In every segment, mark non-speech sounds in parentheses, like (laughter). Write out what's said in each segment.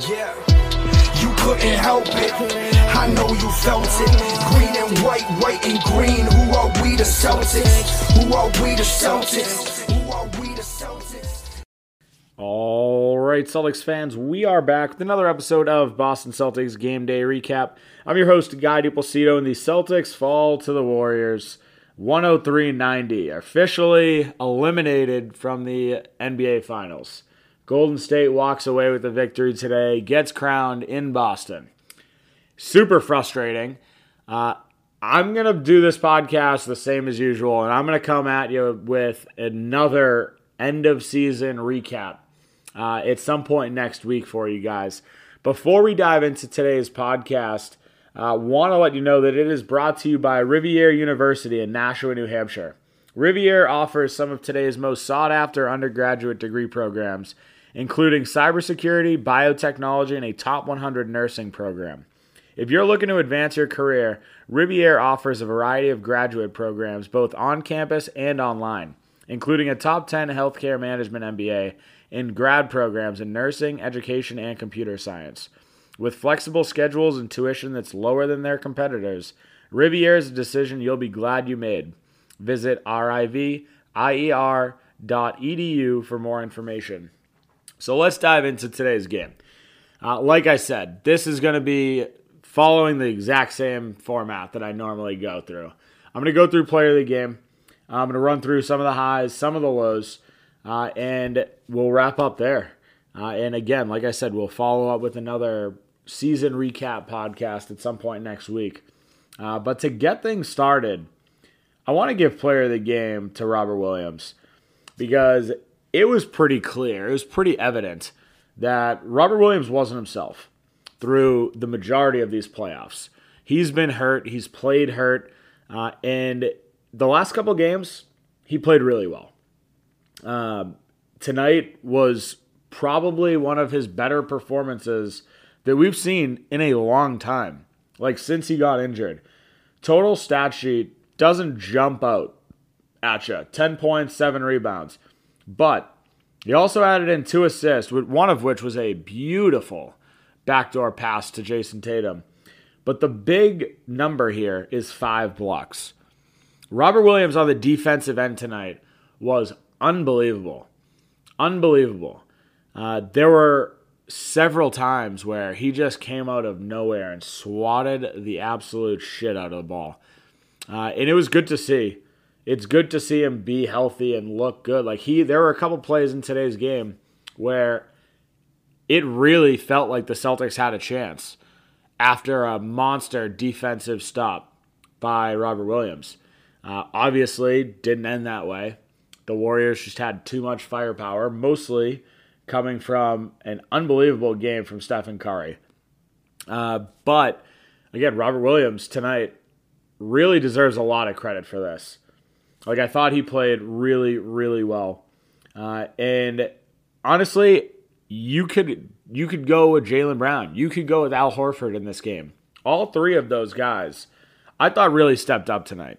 Yeah, you couldn't help it. I know you felt it. Green and white, white and green. Who are we the Celtics? Who are we the Celtics? All right, Celtics fans, we are back with another episode of Boston Celtics Game Day Recap. I'm your host, Guy DiPlacido, and the Celtics fall to the Warriors 103 90, officially eliminated from the NBA Finals. Golden State walks away with the victory today, gets crowned in Boston. Super frustrating. Uh, I'm going to do this podcast the same as usual, and I'm going to come at you with another end of season recap uh, at some point next week for you guys. Before we dive into today's podcast, uh, want to let you know that it is brought to you by Rivier University in Nashua, New Hampshire. Rivier offers some of today's most sought after undergraduate degree programs including cybersecurity, biotechnology, and a top 100 nursing program. If you're looking to advance your career, Rivier offers a variety of graduate programs both on campus and online, including a top 10 healthcare management MBA and grad programs in nursing, education, and computer science. With flexible schedules and tuition that's lower than their competitors, Rivier is a decision you'll be glad you made. Visit rivier.edu for more information. So let's dive into today's game. Uh, like I said, this is going to be following the exact same format that I normally go through. I'm going to go through player of the game. I'm going to run through some of the highs, some of the lows, uh, and we'll wrap up there. Uh, and again, like I said, we'll follow up with another season recap podcast at some point next week. Uh, but to get things started, I want to give player of the game to Robert Williams because it was pretty clear, it was pretty evident that Robert Williams wasn't himself through the majority of these playoffs. He's been hurt, he's played hurt, uh, and the last couple games, he played really well. Uh, tonight was probably one of his better performances that we've seen in a long time, like since he got injured. Total stat sheet doesn't jump out at you 10 points, 7 rebounds. But he also added in two assists, one of which was a beautiful backdoor pass to Jayson Tatum. But the big number here is five blocks. Robert Williams on the defensive end tonight was unbelievable. Unbelievable. Uh, there were several times where he just came out of nowhere and swatted the absolute shit out of the ball. Uh, and it was good to see it's good to see him be healthy and look good. Like he, there were a couple plays in today's game where it really felt like the Celtics had a chance after a monster defensive stop by Robert Williams. Uh, obviously, didn't end that way. The Warriors just had too much firepower, mostly coming from an unbelievable game from Stephen Curry. Uh, but again, Robert Williams tonight really deserves a lot of credit for this. Like I thought he played really, really well. Uh, and honestly, you could you could go with Jaylen Brown. You could go with Al Horford in this game. All three of those guys, I thought really stepped up tonight.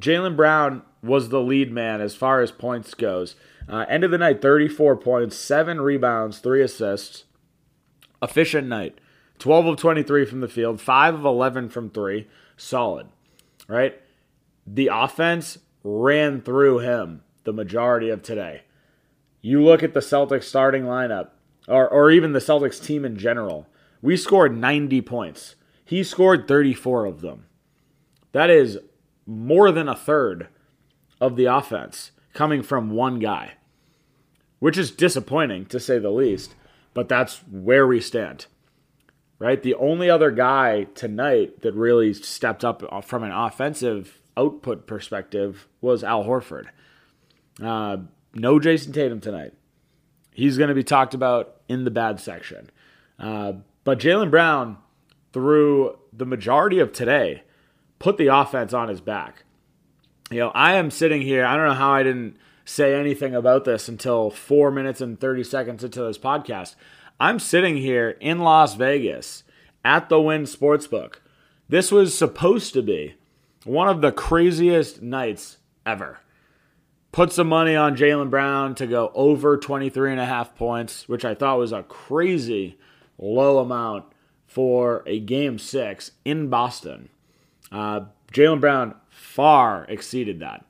Jaylen Brown was the lead man as far as points goes. Uh, end of the night, 34 points, seven rebounds, three assists. Efficient night. 12 of 23 from the field, 5 of 11 from three. Solid, right? The offense ran through him the majority of today. You look at the Celtics starting lineup, or, or even the Celtics team in general. We scored 90 points. He scored 34 of them. That is more than a third of the offense coming from one guy, which is disappointing to say the least, but that's where we stand. Right? The only other guy tonight that really stepped up from an offensive output perspective was Al Horford. Uh, no Jayson Tatum tonight. He's going to be talked about in the bad section. Uh, but Jaylen Brown, through the majority of today, put the offense on his back. You know, I am sitting here. I don't know how I didn't say anything about this until four minutes and 30 seconds into this podcast. I'm sitting here in Las Vegas at the Wynn Sportsbook. This was supposed to be one of the craziest nights ever. Put some money on Jaylen Brown to go over 23 and a half points, which I thought was a crazy low amount for a game six in Boston. Uh, Jaylen Brown far exceeded that.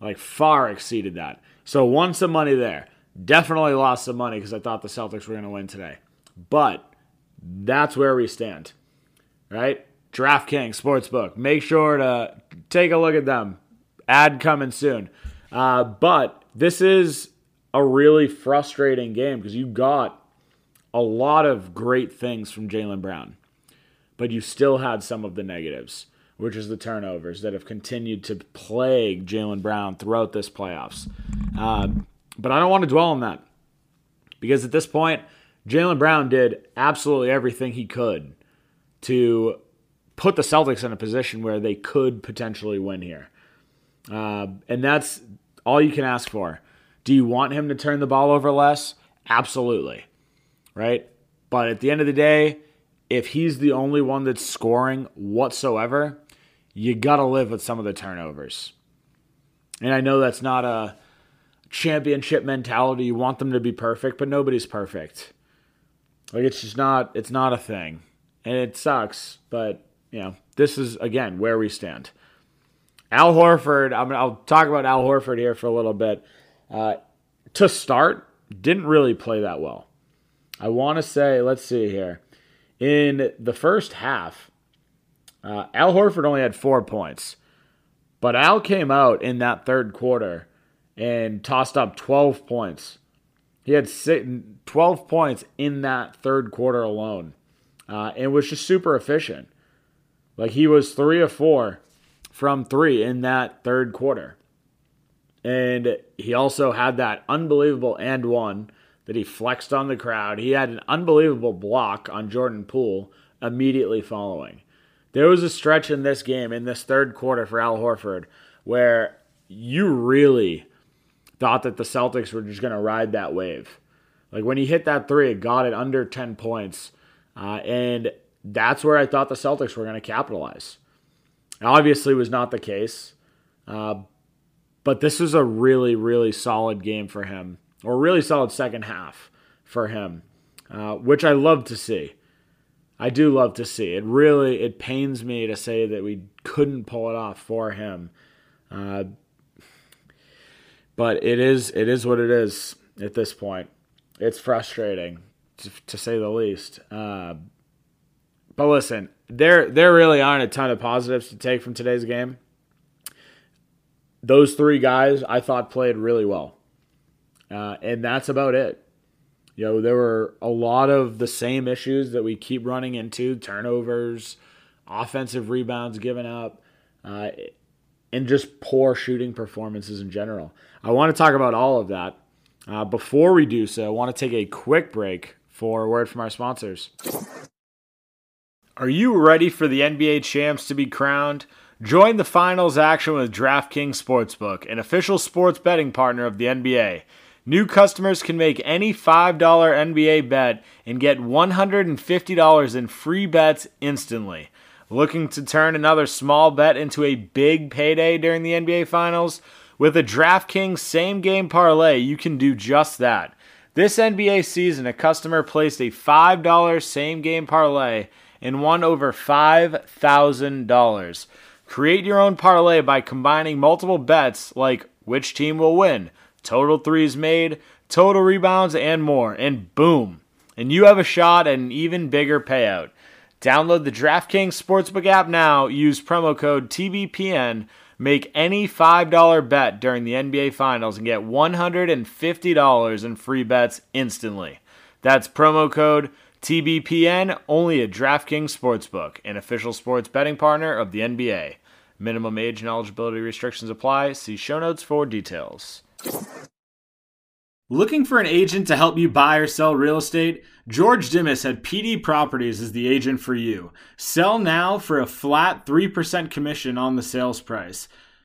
Like, far exceeded that. So, won some money there. Definitely lost some money because I thought the Celtics were going to win today. But that's where we stand, right? DraftKings Sportsbook. Make sure to take a look at them. Ad coming soon. Uh, but this is a really frustrating game because you got a lot of great things from Jaylen Brown, but you still had some of the negatives, which is the turnovers that have continued to plague Jaylen Brown throughout this playoffs. Uh, but I don't want to dwell on that because at this point, Jaylen Brown did absolutely everything he could to put the Celtics in a position where they could potentially win here. Uh, and that's all you can ask for. Do you want him to turn the ball over less? Absolutely. Right? But at the end of the day, if he's the only one that's scoring whatsoever, you got to live with some of the turnovers. And I know that's not a championship mentality. You want them to be perfect, but nobody's perfect. Like it's just not it's not a thing. And it sucks, but you know, this is again where we stand. Al Horford, I'm I'll talk about Al Horford here for a little bit. Uh, to start, didn't really play that well. I want to say, let's see here. In the first half, uh, Al Horford only had four points, but Al came out in that third quarter and tossed up 12 points. He had 12 points in that third quarter alone uh, and was just super efficient. Like he was three of four from three in that third quarter. And he also had that unbelievable and one that he flexed on the crowd. He had an unbelievable block on Jordan Poole immediately following. There was a stretch in this game, in this third quarter for Al Horford, where you really thought that the Celtics were just going to ride that wave. Like when he hit that three, it got it under 10 points. Uh, and that's where I thought the Celtics were going to capitalize. Obviously, was not the case. Uh, but this was a really, really solid game for him, or really solid second half for him, uh, which I love to see. I do love to see. It really it pains me to say that we couldn't pull it off for him. Uh, but it is it is what it is at this point. It's frustrating to, to say the least. Uh, but listen, there there really aren't a ton of positives to take from today's game. Those three guys I thought played really well, uh, and that's about it. You know, there were a lot of the same issues that we keep running into: turnovers, offensive rebounds given up. Uh, and just poor shooting performances in general. I want to talk about all of that. Uh, before we do so, I want to take a quick break for a word from our sponsors. Are you ready for the NBA champs to be crowned? Join the finals action with DraftKings Sportsbook, an official sports betting partner of the NBA. New customers can make any $5 NBA bet and get $150 in free bets instantly. Looking to turn another small bet into a big payday during the NBA Finals? With a DraftKings same game parlay, you can do just that. This NBA season, a customer placed a $5 same game parlay and won over $5,000. Create your own parlay by combining multiple bets like which team will win, total threes made, total rebounds, and more, and boom. And you have a shot at an even bigger payout. Download the DraftKings Sportsbook app now. Use promo code TBPN. Make any $5 bet during the NBA Finals and get $150 in free bets instantly. That's promo code TBPN only at DraftKings Sportsbook, an official sports betting partner of the NBA. Minimum age and eligibility restrictions apply. See show notes for details. Looking for an agent to help you buy or sell real estate? George Dimas at PD Properties is the agent for you. Sell now for a flat 3% commission on the sales price.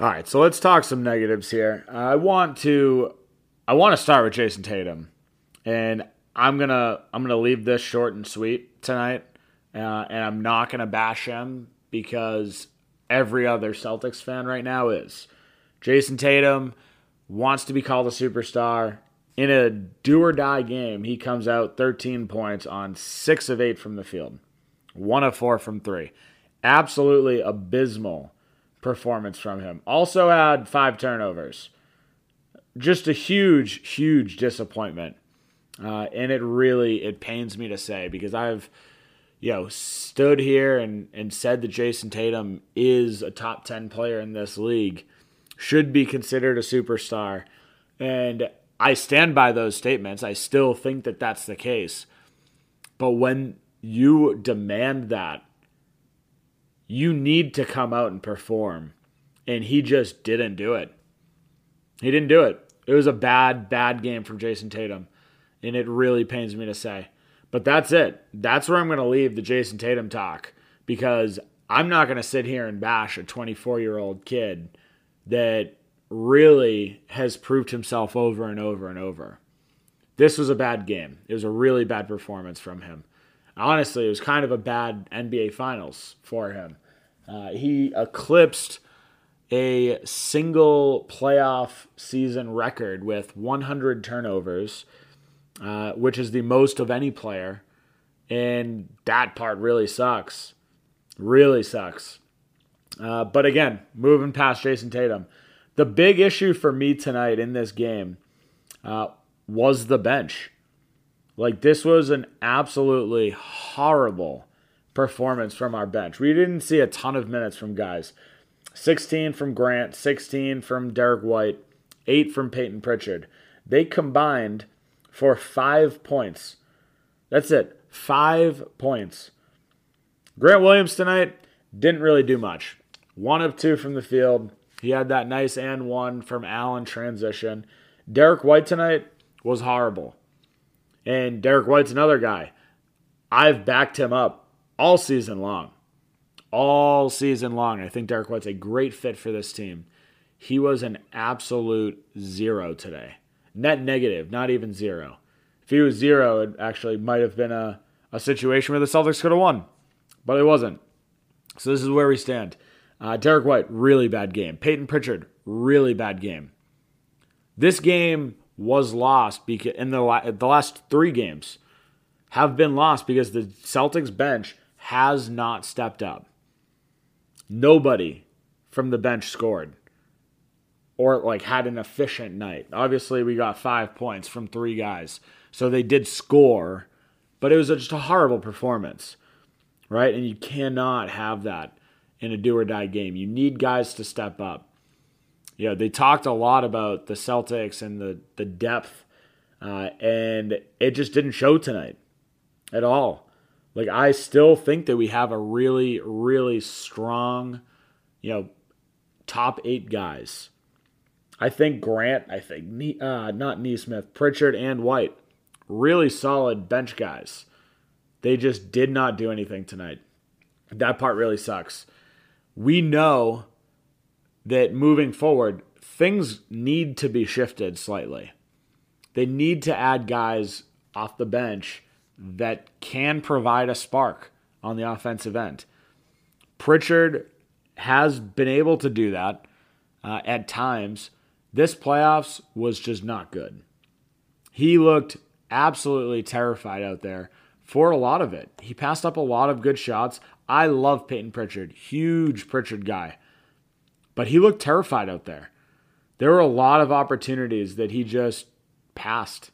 All right, so let's talk some negatives here. I want to I want to start with Jayson Tatum. And I'm going to I'm going to leave this short and sweet tonight. Uh, and I'm not going to bash him because every other Celtics fan right now is. Jayson Tatum wants to be called a superstar. In a do or die game, he comes out 13 points on 6 of 8 from the field, 1 of 4 from 3. Absolutely abysmal performance from him. Also had 5 turnovers. Just a huge, huge disappointment. Uh, and it really it pains me to say because I've you know stood here and, and said that Jayson Tatum is a top 10 player in this league should be considered a superstar. And I stand by those statements. I still think that that's the case. But when you demand that, you need to come out and perform. And he just didn't do it. He didn't do it. It was a bad, bad game from Jayson Tatum. And it really pains me to say. But that's it. That's where I'm going to leave the Jayson Tatum talk because I'm not going to sit here and bash a 24 year old kid that really has proved himself over and over and over. This was a bad game. It was a really bad performance from him. Honestly, it was kind of a bad NBA Finals for him. Uh, he eclipsed a single playoff season record with 100 turnovers, uh, which is the most of any player. And that part really sucks. Really sucks. Uh, but again, moving past Jayson Tatum, the big issue for me tonight in this game uh, was the bench. Like, this was an absolutely horrible performance from our bench. We didn't see a ton of minutes from guys 16 from Grant, 16 from Derek White, 8 from Peyton Pritchard. They combined for five points. That's it. Five points. Grant Williams tonight didn't really do much. One of two from the field. He had that nice and one from Allen transition. Derek White tonight was horrible. And Derek White's another guy. I've backed him up all season long. All season long. I think Derek White's a great fit for this team. He was an absolute zero today. Net negative, not even zero. If he was zero, it actually might have been a, a situation where the Celtics could have won, but it wasn't. So this is where we stand. Uh, Derek White, really bad game. Peyton Pritchard, really bad game. This game was lost because in the la- the last three games have been lost because the Celtics bench has not stepped up. Nobody from the bench scored or like had an efficient night. Obviously, we got five points from three guys, so they did score, but it was just a horrible performance, right? And you cannot have that in a do or die game. You need guys to step up. You know, they talked a lot about the Celtics and the, the depth, uh, and it just didn't show tonight at all. Like, I still think that we have a really, really strong, you know, top eight guys. I think Grant, I think, uh, not Nesmith, Pritchard, and White, really solid bench guys. They just did not do anything tonight. That part really sucks we know that moving forward, things need to be shifted slightly. They need to add guys off the bench that can provide a spark on the offensive end. Pritchard has been able to do that uh, at times. This playoffs was just not good. He looked absolutely terrified out there for a lot of it. He passed up a lot of good shots. I love Peyton Pritchard, huge Pritchard guy. But he looked terrified out there. There were a lot of opportunities that he just passed.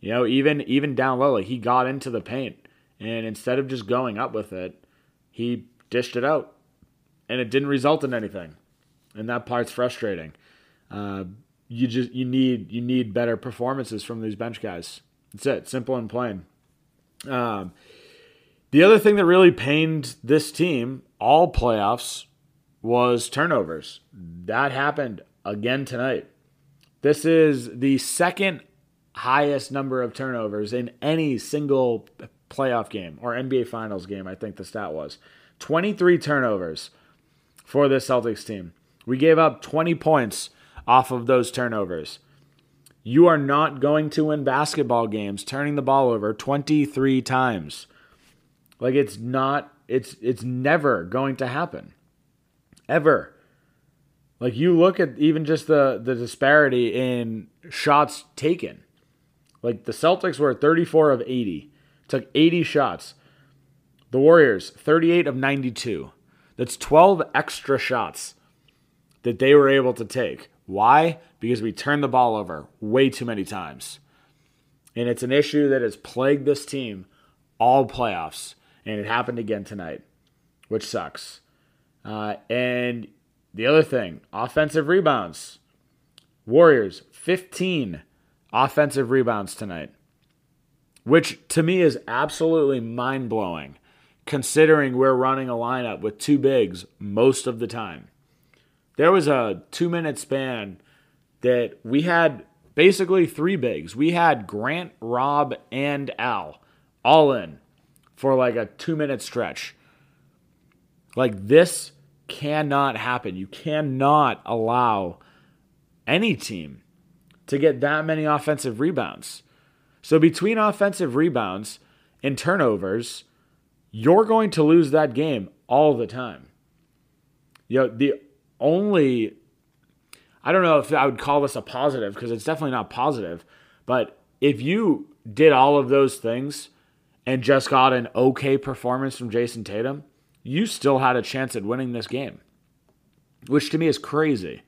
You know, even even down low, like he got into the paint, and instead of just going up with it, he dished it out, and it didn't result in anything, and that part's frustrating. Uh, you just you need you need better performances from these bench guys. That's it, simple and plain. Um, the other thing that really pained this team all playoffs was turnovers. That happened again tonight. This is the second highest number of turnovers in any single playoff game or NBA Finals game, I think the stat was. 23 turnovers for this Celtics team. We gave up 20 points off of those turnovers. You are not going to win basketball games turning the ball over 23 times. Like it's not it's it's never going to happen. Ever. Like you look at even just the the disparity in shots taken. Like the Celtics were 34 of 80. Took 80 shots. The Warriors 38 of 92. That's 12 extra shots that they were able to take. Why? Because we turned the ball over way too many times. And it's an issue that has plagued this team all playoffs. And it happened again tonight, which sucks. Uh, and the other thing offensive rebounds. Warriors, 15 offensive rebounds tonight, which to me is absolutely mind blowing considering we're running a lineup with two bigs most of the time. There was a two minute span that we had basically three bigs. We had Grant, Rob, and Al all in for like a two minute stretch. Like this cannot happen. You cannot allow any team to get that many offensive rebounds. So between offensive rebounds and turnovers, you're going to lose that game all the time. You know, the only I don't know if I would call this a positive because it's definitely not positive, but if you did all of those things and just got an okay performance from Jayson Tatum, you still had a chance at winning this game, which to me is crazy.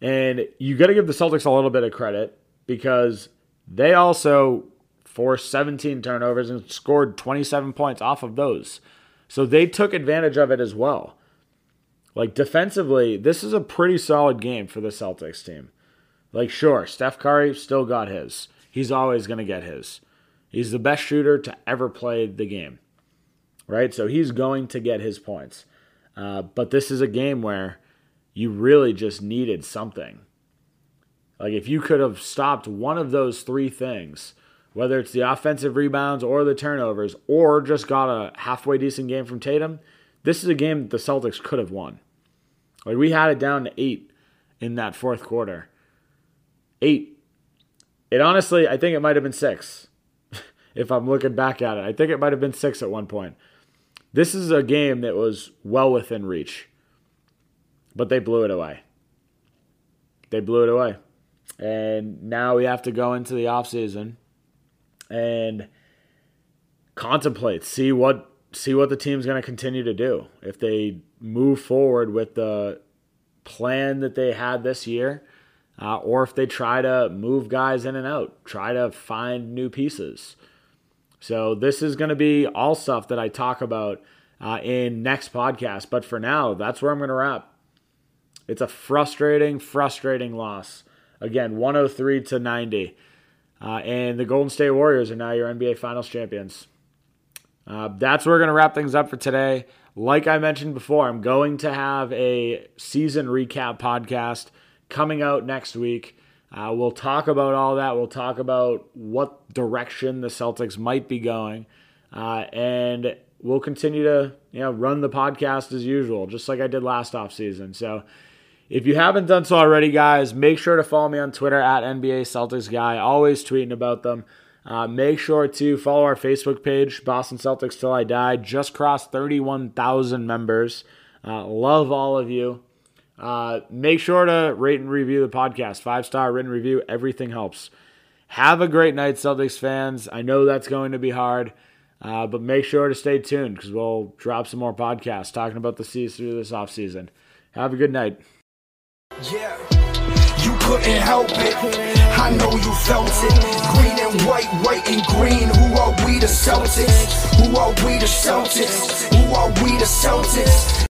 And you got to give the Celtics a little bit of credit because they also forced 17 turnovers and scored 27 points off of those. So they took advantage of it as well. Like defensively, this is a pretty solid game for the Celtics team. Like, sure, Steph Curry still got his. He's always going to get his. He's the best shooter to ever play the game, right? So he's going to get his points. Uh, but this is a game where you really just needed something. Like, if you could have stopped one of those three things, whether it's the offensive rebounds or the turnovers, or just got a halfway decent game from Tatum, this is a game that the Celtics could have won. Like we had it down to eight in that fourth quarter. Eight. It honestly, I think it might have been six. (laughs) if I'm looking back at it, I think it might have been six at one point. This is a game that was well within reach, but they blew it away. They blew it away. And now we have to go into the offseason and contemplate, see what see what the team's going to continue to do. If they move forward with the plan that they had this year, uh, or if they try to move guys in and out, try to find new pieces. So this is going to be all stuff that I talk about uh, in next podcast. But for now, that's where I'm going to wrap. It's a frustrating, frustrating loss. Again, 103 to 90. Uh, and the Golden State Warriors are now your NBA Finals champions. Uh, that's where we're going to wrap things up for today. Like I mentioned before, I'm going to have a season recap podcast coming out next week. Uh, we'll talk about all that. We'll talk about what direction the Celtics might be going. Uh, and we'll continue to you know run the podcast as usual, just like I did last offseason. So if you haven't done so already, guys, make sure to follow me on Twitter at NBA Celtics Guy. Always tweeting about them. Uh, make sure to follow our Facebook page, Boston Celtics Till I Die. Just crossed 31,000 members. Uh, love all of you. Uh, make sure to rate and review the podcast. Five star written review. Everything helps. Have a great night, Celtics fans. I know that's going to be hard, uh, but make sure to stay tuned because we'll drop some more podcasts talking about the season through this offseason. Have a good night. Yeah, you couldn't help it. I know you felt it. Green and white, white and green. Who are we the Celtics? Who are we the Celtics? Who are we the Celtics?